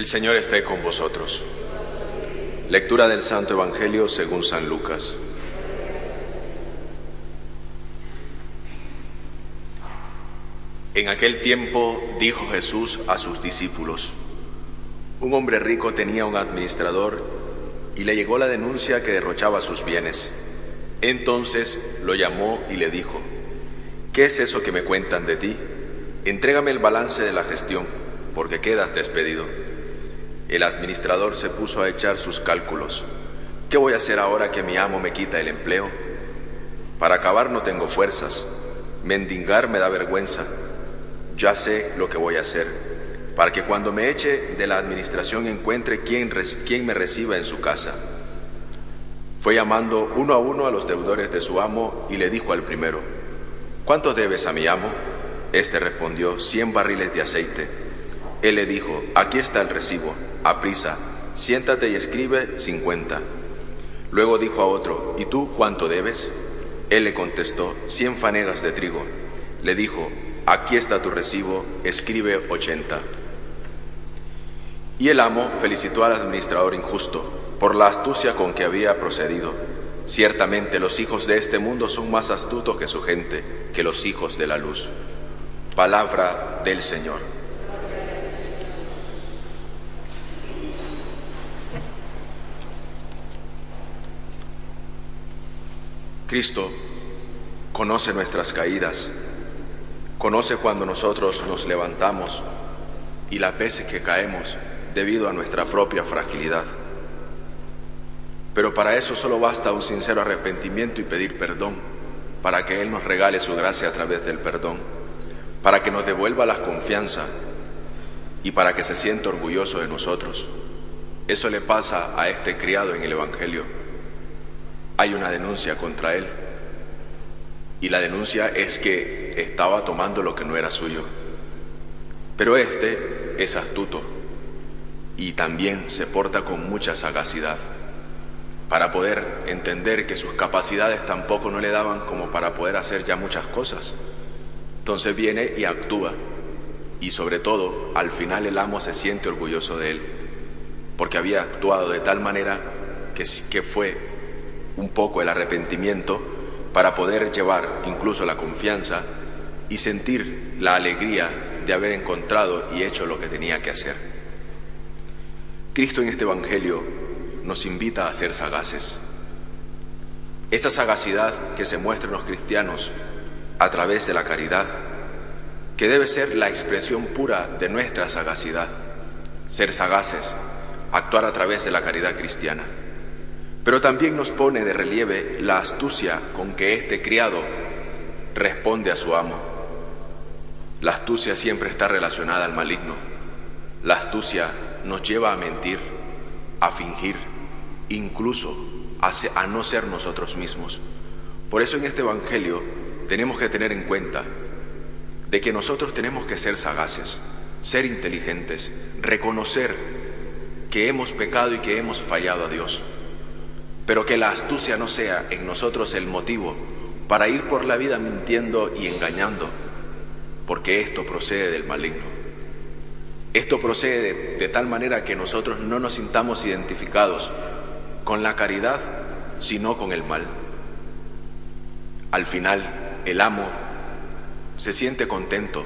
El Señor esté con vosotros. Lectura del Santo Evangelio según San Lucas. En aquel tiempo dijo Jesús a sus discípulos, un hombre rico tenía un administrador y le llegó la denuncia que derrochaba sus bienes. Entonces lo llamó y le dijo, ¿qué es eso que me cuentan de ti? Entrégame el balance de la gestión, porque quedas despedido. El administrador se puso a echar sus cálculos. ¿Qué voy a hacer ahora que mi amo me quita el empleo? Para acabar no tengo fuerzas. Mendigar me da vergüenza. Ya sé lo que voy a hacer, para que cuando me eche de la administración encuentre quien, quien me reciba en su casa. Fue llamando uno a uno a los deudores de su amo y le dijo al primero, ¿cuánto debes a mi amo? Este respondió, cien barriles de aceite. Él le dijo, aquí está el recibo, aprisa, siéntate y escribe cincuenta. Luego dijo a otro, ¿y tú cuánto debes? Él le contestó, cien fanegas de trigo. Le dijo, aquí está tu recibo, escribe ochenta. Y el amo felicitó al administrador injusto por la astucia con que había procedido. Ciertamente los hijos de este mundo son más astutos que su gente, que los hijos de la luz. Palabra del Señor. Cristo conoce nuestras caídas, conoce cuando nosotros nos levantamos y las veces que caemos debido a nuestra propia fragilidad. Pero para eso solo basta un sincero arrepentimiento y pedir perdón, para que Él nos regale su gracia a través del perdón, para que nos devuelva la confianza y para que se sienta orgulloso de nosotros. Eso le pasa a este criado en el Evangelio. Hay una denuncia contra él y la denuncia es que estaba tomando lo que no era suyo. Pero este es astuto y también se porta con mucha sagacidad para poder entender que sus capacidades tampoco no le daban como para poder hacer ya muchas cosas. Entonces viene y actúa y sobre todo al final el amo se siente orgulloso de él porque había actuado de tal manera que, que fue un poco el arrepentimiento para poder llevar incluso la confianza y sentir la alegría de haber encontrado y hecho lo que tenía que hacer. Cristo en este Evangelio nos invita a ser sagaces. Esa sagacidad que se muestra en los cristianos a través de la caridad, que debe ser la expresión pura de nuestra sagacidad, ser sagaces, actuar a través de la caridad cristiana. Pero también nos pone de relieve la astucia con que este criado responde a su amo. La astucia siempre está relacionada al maligno. La astucia nos lleva a mentir, a fingir, incluso a, a no ser nosotros mismos. Por eso en este Evangelio tenemos que tener en cuenta de que nosotros tenemos que ser sagaces, ser inteligentes, reconocer que hemos pecado y que hemos fallado a Dios, pero que la astucia no sea en nosotros el motivo para ir por la vida mintiendo y engañando, porque esto procede del maligno. Esto procede de, tal manera que nosotros no nos sintamos identificados con la caridad, sino con el mal. Al final, el amo se siente contento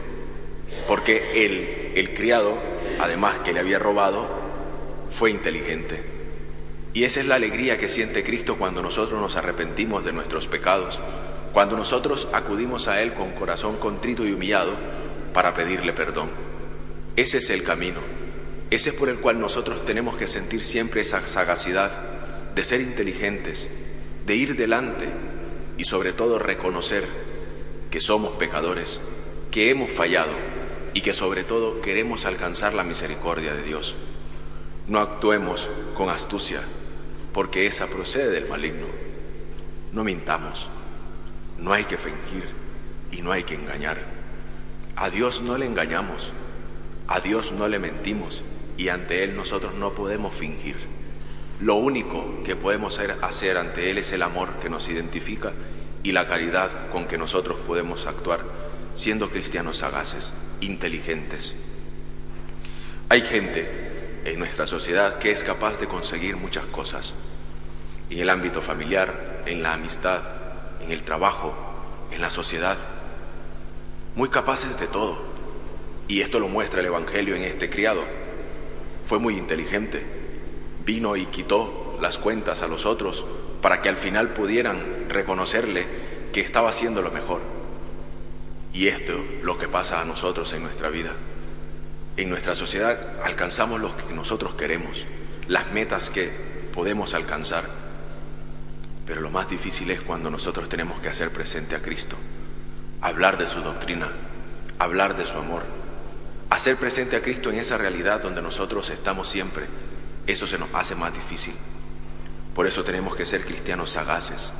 porque el, el criado, además que le había robado, fue inteligente. Y esa es la alegría que siente Cristo cuando nosotros nos arrepentimos de nuestros pecados, cuando nosotros acudimos a Él con corazón contrito y humillado para pedirle perdón. Ese es el camino, ese es por el cual nosotros tenemos que sentir siempre esa sagacidad de ser inteligentes, de ir delante y sobre todo reconocer que somos pecadores, que hemos fallado y que sobre todo queremos alcanzar la misericordia de Dios. No actuemos con astucia, porque esa procede del maligno. No mintamos, no hay que fingir y no hay que engañar. A Dios no le engañamos, a Dios no le mentimos y ante Él nosotros no podemos fingir. Lo único que podemos hacer ante Él es el amor que nos identifica y la caridad con que nosotros podemos actuar siendo cristianos sagaces, inteligentes. Hay gente en nuestra sociedad que es capaz de conseguir muchas cosas, en el ámbito familiar, en la amistad, en el trabajo, en la sociedad, muy capaces de todo. Y esto lo muestra el Evangelio en este criado. Fue muy inteligente, vino y quitó las cuentas a los otros para que al final pudieran reconocerle que estaba haciendo lo mejor. Y esto lo que pasa a nosotros en nuestra vida. En nuestra sociedad alcanzamos lo que nosotros queremos, las metas que podemos alcanzar. Pero lo más difícil es cuando nosotros tenemos que hacer presente a Cristo, hablar de su doctrina, hablar de su amor, hacer presente a Cristo en esa realidad donde nosotros estamos siempre. Eso se nos hace más difícil. Por eso tenemos que ser cristianos sagaces,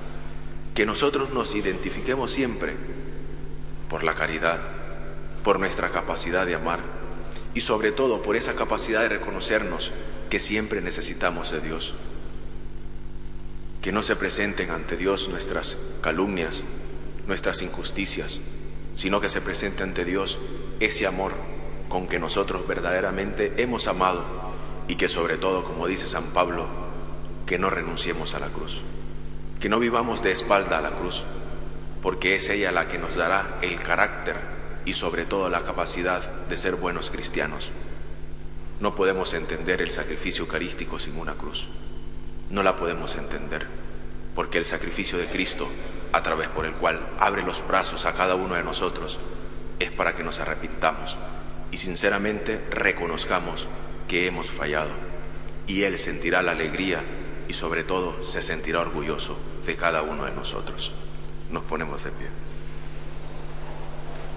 que nosotros nos identifiquemos siempre por la caridad, por nuestra capacidad de amar y sobre todo por esa capacidad de reconocernos que siempre necesitamos de Dios. Que no se presenten ante Dios nuestras calumnias, nuestras injusticias, sino que se presente ante Dios ese amor con que nosotros verdaderamente hemos amado y que sobre todo, como dice San Pablo, que no renunciemos a la cruz, que no vivamos de espalda a la cruz, porque es ella la que nos dará el carácter y sobre todo la capacidad de ser buenos cristianos. No podemos entender el sacrificio eucarístico sin una cruz. No la podemos entender, porque el sacrificio de Cristo, a través por el cual abre los brazos a cada uno de nosotros, es para que nos arrepintamos y sinceramente reconozcamos que hemos fallado. Y Él sentirá la alegría y sobre todo se sentirá orgulloso de cada uno de nosotros. Nos ponemos de pie.